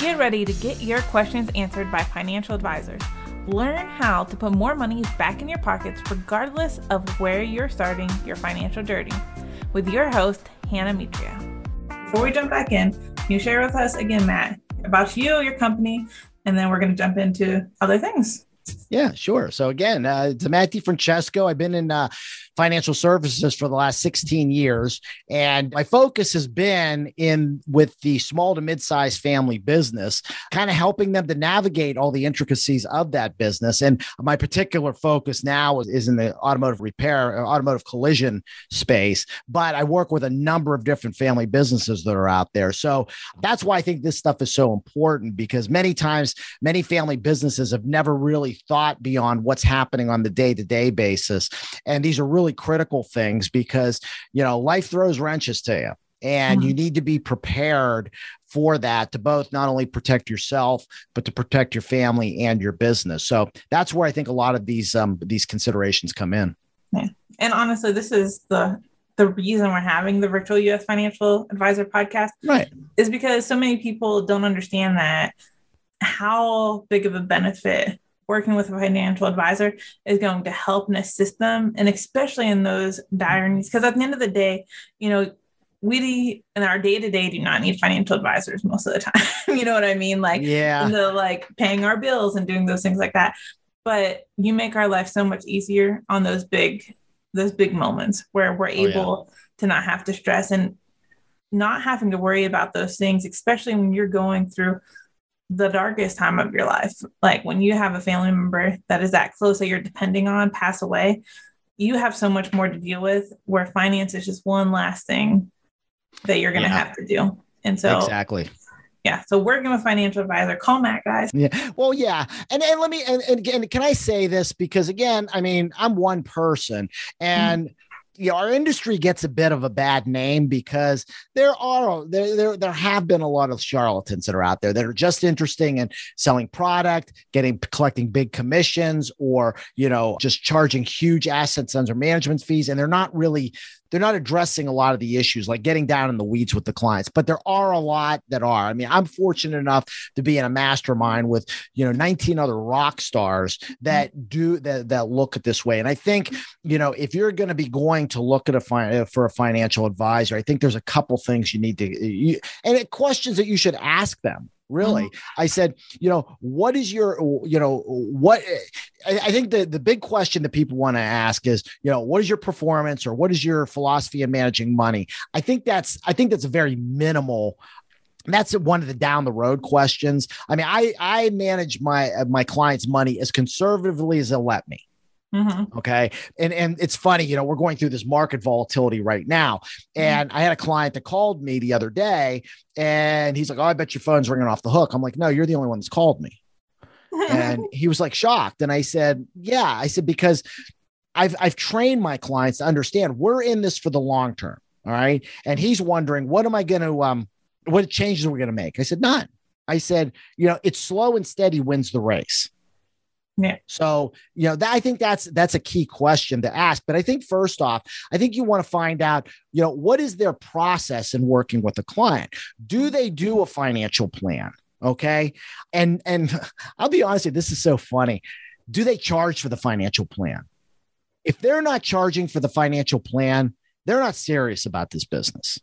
Get ready to get your questions answered by financial advisors. Learn how to put more money back in your pockets regardless of where you're starting your financial journey with your host, Hannah Mitria. Before we jump back in, can you share with us again, Matt, about you, your company, and then we're going to jump into other things. Yeah, sure. So again, uh, it's Matt. I've been in uh, financial services for the last 16 years. And my focus has been in with the small to mid-sized family business, kind of helping them to navigate all the intricacies of that business. And my particular focus now is, is in the automotive repair, uh, automotive collision space. But I work with a number of different family businesses that are out there. So that's why I think this stuff is so important because many times, many family businesses have never really thought beyond what's happening on the day-to-day basis. And these are really critical things because, you know, life throws wrenches to you and mm-hmm. you need to be prepared for that to both not only protect yourself but to protect your family and your business so that's where i think a lot of these um these considerations come in yeah. and honestly this is the the reason we're having the virtual us financial advisor podcast right is because so many people don't understand that how big of a benefit working with a financial advisor is going to help and assist them and especially in those dire needs. Because at the end of the day you know we in our day to day do not need financial advisors most of the time. You know what i mean? Like yeah. the like paying our bills and doing those things like that. But you make our life so much easier on those big those big moments where we're able oh, yeah. to not have to stress and not having to worry about those things especially when you're going through the darkest time of your life. Like when you have a family member that is that close that you're depending on pass away, you have so much more to deal with where finance is just one last thing that you're going to yeah. have to do. And so exactly. Yeah. So working with financial advisor, call Matt guys. Yeah. Well, yeah. And and let me and, and again, can I say this? Because again, I mean, I'm one person and mm-hmm you know, our industry gets a bit of a bad name because there are there, there there have been a lot of charlatans that are out there that are just interesting in selling product, getting collecting big commissions, or you know, just charging huge assets under management fees, and they're not really they're not addressing a lot of the issues like getting down in the weeds with the clients but there are a lot that are. I mean i'm fortunate enough to be in a mastermind with you know 19 other rock stars that do that that look at this way. And i think you know if you're going to be going to look at a fi- uh, for a financial advisor i think there's a couple things you need to you, and it, questions that you should ask them really? Mm-hmm. i said you know what is your you know what I, I think the, the big question that people want to ask is you know what is your performance or what is your philosophy of managing money? I think that's i think that's a very minimal. That's one of the down the road questions. I mean i i manage my my clients money as conservatively as they'll let me Mm-hmm. Okay. And and it's funny, you know, we're going through this market volatility right now. Mm-hmm. And mm-hmm. I had a client that called me the other day and he's like, Oh, I bet your phone's ringing off the hook. I'm like, No, you're the only one that's called me. and he was like shocked. And I said, Yeah. I said, because I've I've trained my clients to understand we're in this for the long term. All right. And he's wondering, what am I going to um what changes we're we going to make? I said, none. I said, you know, it's slow and steady wins the race. Yeah. So, you know, that, I think that's that's a key question to ask. But I think first off, I think you want to find out, you know, what is their process in working with a client? Do they do a financial plan? Okay. And and I'll be honest, you, this is so funny. Do they charge for the financial plan? If they're not charging for the financial plan, they're not serious about this business.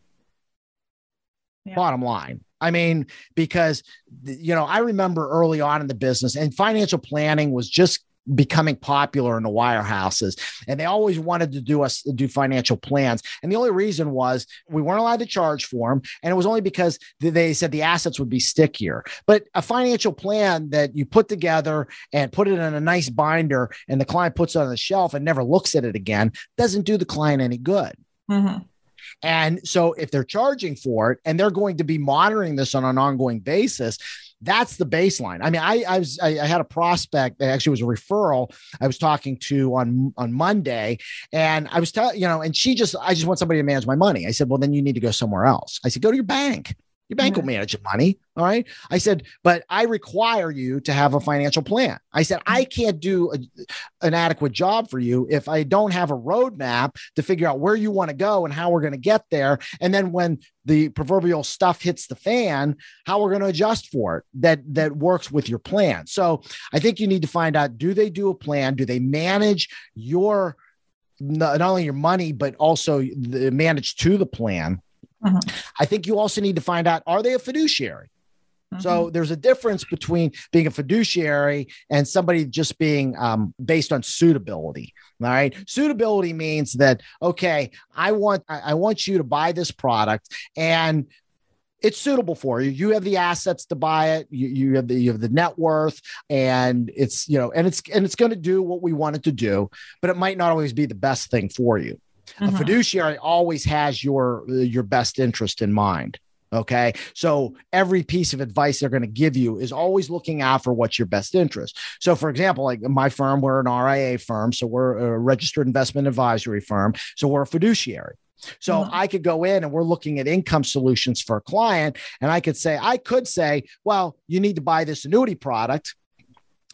Yeah. Bottom line. I mean, because, you know, I remember early on in the business and financial planning was just becoming popular in the wirehouses and they always wanted to do us do financial plans and the only reason was we weren't allowed to charge for them and it was only because they said the assets would be stickier but a financial plan that you put together and put it in a nice binder and the client puts it on the shelf and never looks at it again doesn't do the client any good mm-hmm. And so if they're charging for it and they're going to be monitoring this on an ongoing basis, that's the baseline. I mean, I, I was I, I had a prospect that actually was a referral I was talking to on on Monday, and I was telling you know, and she just I just want somebody to manage my money. I said, well, then you need to go somewhere else. I said, go to your bank Your bank will manage your money. All right. I said, but I require you to have a financial plan. I said, I mm-hmm. can't do a, an adequate job for you if I don't have a roadmap to figure out where you want to go and how we're going to get there. And then when the proverbial stuff hits the fan, how we're going to adjust for it that that works with your plan. So I think you need to find out do they do a plan? Do they manage your not only your money, but also the manage to the plan? Mm-hmm. I think you also need to find out are they a fiduciary? Mm-hmm. So there's a difference between being a fiduciary and somebody just being um, based on suitability. All right, suitability means that okay, I want I want you to buy this product and it's suitable for you. You have the assets to buy it. You, you have the you have the net worth, and it's you know, and it's and it's going to do what we want it to do, but it might not always be the best thing for you. Mm-hmm. A fiduciary always has your your best interest in mind. Okay. So every piece of advice they're going to give you is always looking out for what's your best interest. So, for example, like my firm, we're an RIA firm. So we're a registered investment advisory firm. So we're a fiduciary. So mm-hmm. I could go in and we're looking at income solutions for a client. And I could say, I could say, well, you need to buy this annuity product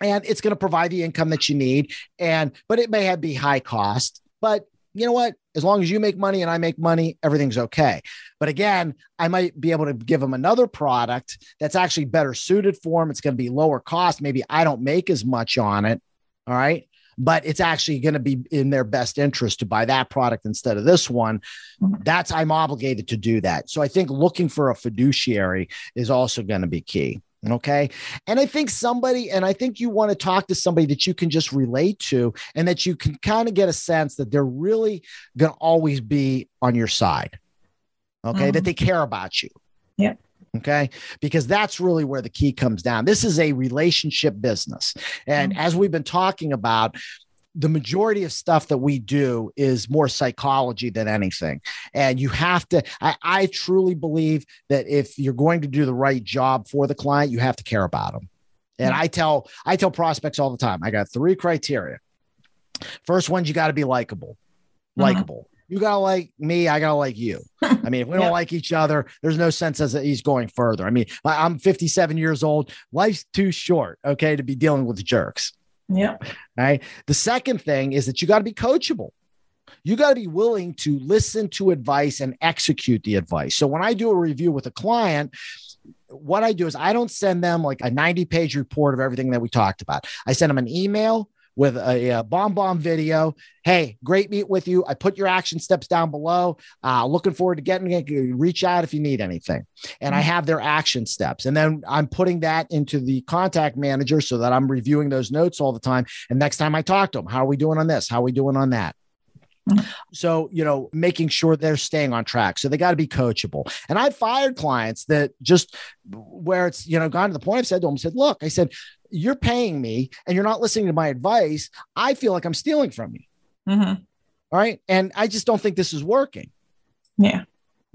and it's going to provide the income that you need. And, but it may have be high cost, but you know what? As long as you make money and I make money, everything's okay. But again, I might be able to give them another product that's actually better suited for them. It's going to be lower cost. Maybe I don't make as much on it. All right. But it's actually going to be in their best interest to buy that product instead of this one. That's I'm obligated to do that. So I think looking for a fiduciary is also going to be key. Okay. And I think somebody, and I think you want to talk to somebody that you can just relate to and that you can kind of get a sense that they're really going to always be on your side. Okay. Mm-hmm. That they care about you. Yeah. Okay. Because that's really where the key comes down. This is a relationship business. And mm-hmm. as we've been talking about, the majority of stuff that we do is more psychology than anything. And you have to, I, I, truly believe that if you're going to do the right job for the client, you have to care about them. And I tell, I tell prospects all the time, I got three criteria. First one's you got to be likable, mm-hmm. likable. Mm-hmm. You got to like me. I got to like you. I mean, if we don't like each other, there's no sense as he's going further. I mean, I'm 57 years old. Life's too short, okay, to be dealing with jerks. Yeah. Right. The second thing is that you got to be coachable. You got to be willing to listen to advice and execute the advice. So when I do a review with a client, what I do is I don't send them like a 90 page report of everything that we talked about. I send them an email with a, a BombBomb video. Hey, great meet with you. I put your action steps down below. Uh, looking forward to getting it. Reach out if you need anything. And I mm-hmm. have their action steps. And then I'm putting that into the contact manager so that I'm reviewing those notes all the time. And next time I talk to them, how are we doing on this? How are we doing on that? Mm-hmm. So, you know, making sure they're staying on track. So they got to be coachable. And I've fired clients that just where it's, you know, gone to the point I've said to them, said, look, I said, you're paying me and you're not listening to my advice. I feel like I'm stealing from you. Mm-hmm. All right. And I just don't think this is working. Yeah.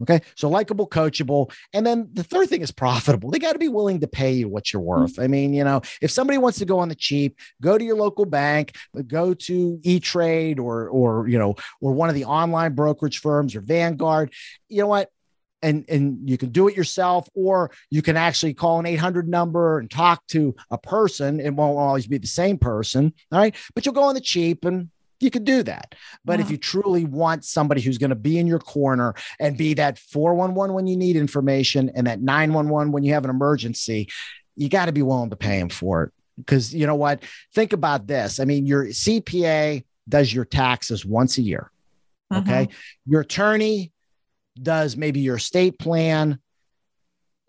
Okay. So likable, coachable. And then the third thing is profitable. They got to be willing to pay you what you're worth. Mm-hmm. I mean, you know, if somebody wants to go on the cheap, go to your local bank, go to E Trade or, or, you know, or one of the online brokerage firms or Vanguard. You know what? And and you can do it yourself or you can actually call an 800 number and talk to a person. It won't always be the same person all right? But you'll go on the cheap and you could do that. But if you truly want somebody who's going to be in your corner and be that 411 when you need information and that 911 when you have an emergency you got to be willing to pay him for it. Because you know what? Think about this. I mean your cpa does your taxes once a year okay? Mm-hmm. your attorney does maybe your estate plan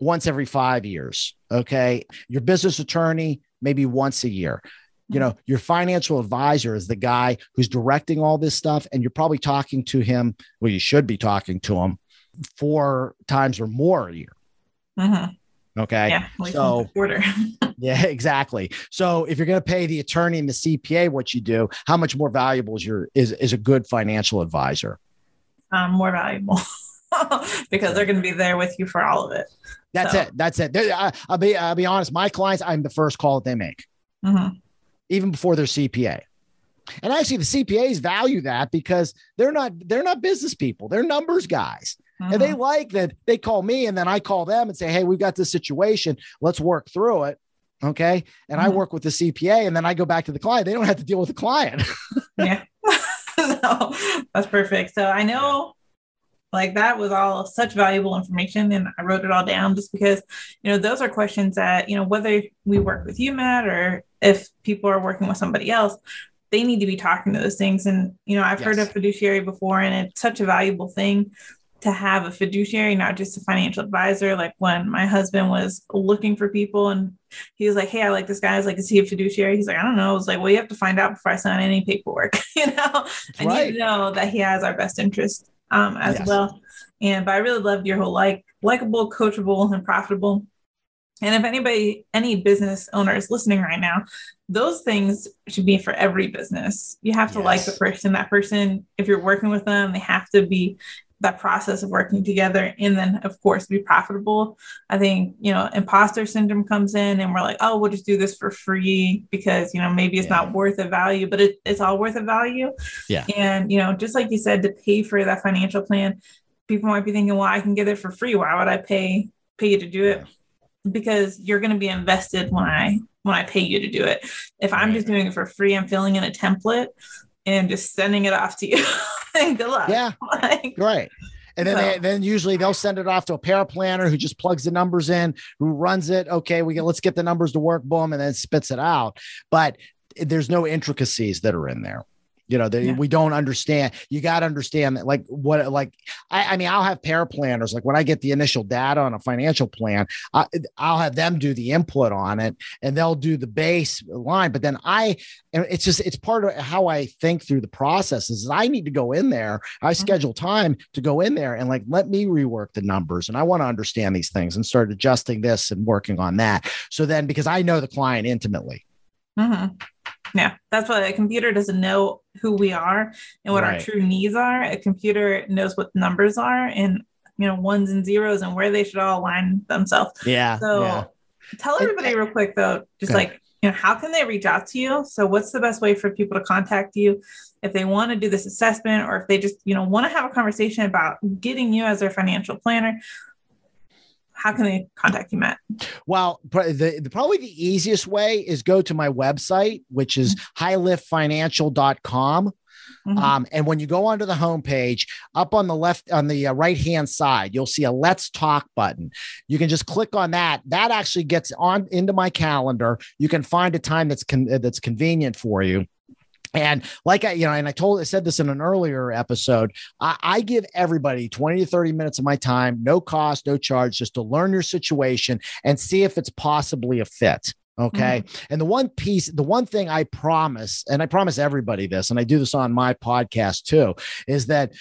once every five years. Okay. Your business attorney, maybe once a year. You know, your financial advisor is the guy who's directing all this stuff, and you're probably talking to him. Well, you should be talking to him four times or more a year. Mm-hmm. Okay. Yeah. So, yeah, exactly. So if you're going to pay the attorney and the CPA what you do, how much more valuable is your is, is a good financial advisor? Um, more valuable. because they're going to be there with you for all of it. That's so. it. That's it. I, will be I'll be honest. My clients, I'm the first call that they make, mm-hmm. even before their CPA. And actually, the CPAs value that because they're not they're not business people. They're numbers guys. Mm-hmm. And they mm-hmm. like that they call me and then I call them and say, Hey, we've got this situation. Let's work through it. Okay. And mm-hmm. I work with the CPA and then I go back to the client. They don't have to deal with the client. yeah. no, that's perfect. So I know like that was all such valuable information and I wrote it all down just because, you know, those are questions that, you know, whether we work with you, Matt, or if people are working with somebody else, they need to be talking to those things. And, you know, I've yes. heard of fiduciary before and it's such a valuable thing to have a fiduciary, not just a financial advisor. Like when my husband was looking for people and he was like, Hey, I like this guy. I was like, Is he a fiduciary? He's like, I don't know. I was like, Well, you have to find out before I sign any paperwork, you know, and right. you know that he has our best interest um, as yes. well. And but I really loved your whole like likable, coachable, and profitable. And if anybody, any business owners listening right now, those things should be for every business. You have to yes. like the person. That person, if you're working with them, they have to be that process of working together and then of course be profitable. I think you know imposter syndrome comes in and we're like oh we'll just do this for free because you know maybe it's yeah. not worth a value but it, it's all worth a value. Yeah. And you know just like you said to pay for that financial plan people might be thinking well i can get it for free. Why would i pay pay you to do it? Yeah. because you're going to be invested when i when i pay you to do it. If i'm just doing it for free i'm filling in a template and just sending it off to you. and good luck. Yeah. like, right. And then, so. they, then usually they'll send it off to a paraplanner who just plugs the numbers in, who runs it. Okay, we get let's get the numbers to work, boom, and then spits it out. But there's no intricacies that are in there you know, that yeah. we don't understand. You got to understand that, like, what, like, I, I, mean, I'll have paraplanners, like, when I get the initial data on a financial plan, I, I'll have them do the input on it and they'll do the base line. But then I, it's just, it's part of how I think through the process is I need to go in there. I mm-hmm. schedule time to go in there and, like, let me rework the numbers. And I want to understand these things and start adjusting this and working on that. So then, because I know the client intimately. Mm-hmm. Yeah, that's why a computer doesn't know who we are and what right. our true needs are. A computer knows what numbers are and you know ones and zeros and where they should all align themselves. Yeah. So yeah. tell everybody real quick though, just like you know, how can they reach out to you? So what's the best way for people to contact you if they want to do this assessment or if they just, you know, want to have a conversation about getting you as their financial planner? How can they contact you, Matt? Well, the, the, probably the easiest way is go to my website, which is mm-hmm. highliftfinancial.com. Mm-hmm. Um, and when you go onto the homepage, up on the left, on the uh, right hand side, you'll see a Let's Talk button. You can just click on that. That actually gets on into my calendar. You can find a time that's con- that's convenient for you. And like I, you know, and I told, I said this in an earlier episode, I, I, give everybody 20 to 30 minutes of my time, no cost, no charge, just to learn your situation and see if it's possibly a fit. Okay. Mm-hmm. And the one piece, the one thing I promise, and I promise everybody this, and I do this on my podcast too, is that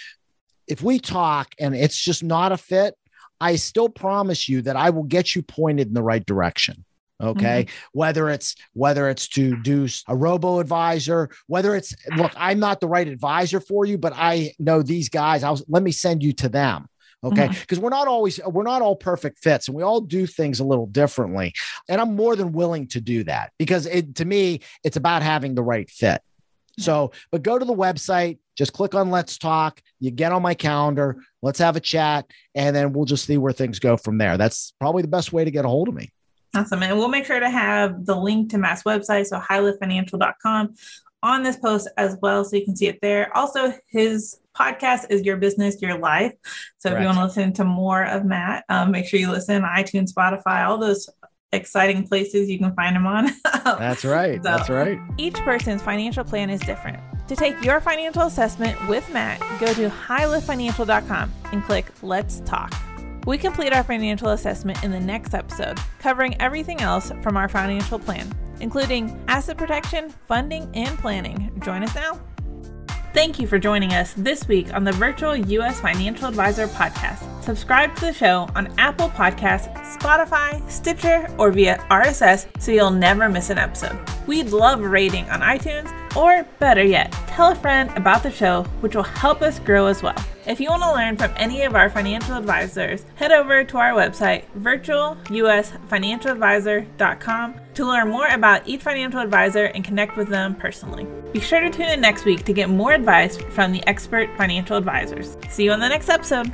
if we talk and it's just not a fit, I still promise you that I will get you pointed in the right direction okay. Mm-hmm. whether it's whether it's to do a robo advisor whether it's look i'm not the right advisor for you but i know these guys i'll let me send you to them. Okay. Because mm-hmm. we're not always we're not all perfect fits and we all do things a little differently and i'm more than willing to do that because it to me it's about having the right fit. So but go to the website just click on let's talk you get on my calendar let's have a chat and then we'll just see where things go from there. That's probably the best way to get a hold of me Awesome. And we'll make sure to have the link to Matt's website, so highliftfinancial.com, on this post as well. So you can see it there. Also, his podcast is Your Business, Your Life. So Correct. if you want to listen to more of Matt, um, make sure you listen iTunes, Spotify, all those exciting places you can find him on. That's right. So, That's right. Each person's financial plan is different. To take your financial assessment with Matt, go to highliftfinancial.com and click Let's Talk. We complete our financial assessment in the next episode, covering everything else from our financial plan, including asset protection, funding, and planning. Join us now. Thank you for joining us this week on the Virtual U.S. Financial Advisor podcast. Subscribe to the show on Apple Podcasts, Spotify, Stitcher, or via RSS so you'll never miss an episode. We'd love a rating on iTunes, or better yet, tell a friend about the show, which will help us grow as well. If you want to learn from any of our financial advisors, head over to our website, virtualusfinancialadvisor.com, to learn more about each financial advisor and connect with them personally. Be sure to tune in next week to get more advice from the expert financial advisors. See you on the next episode.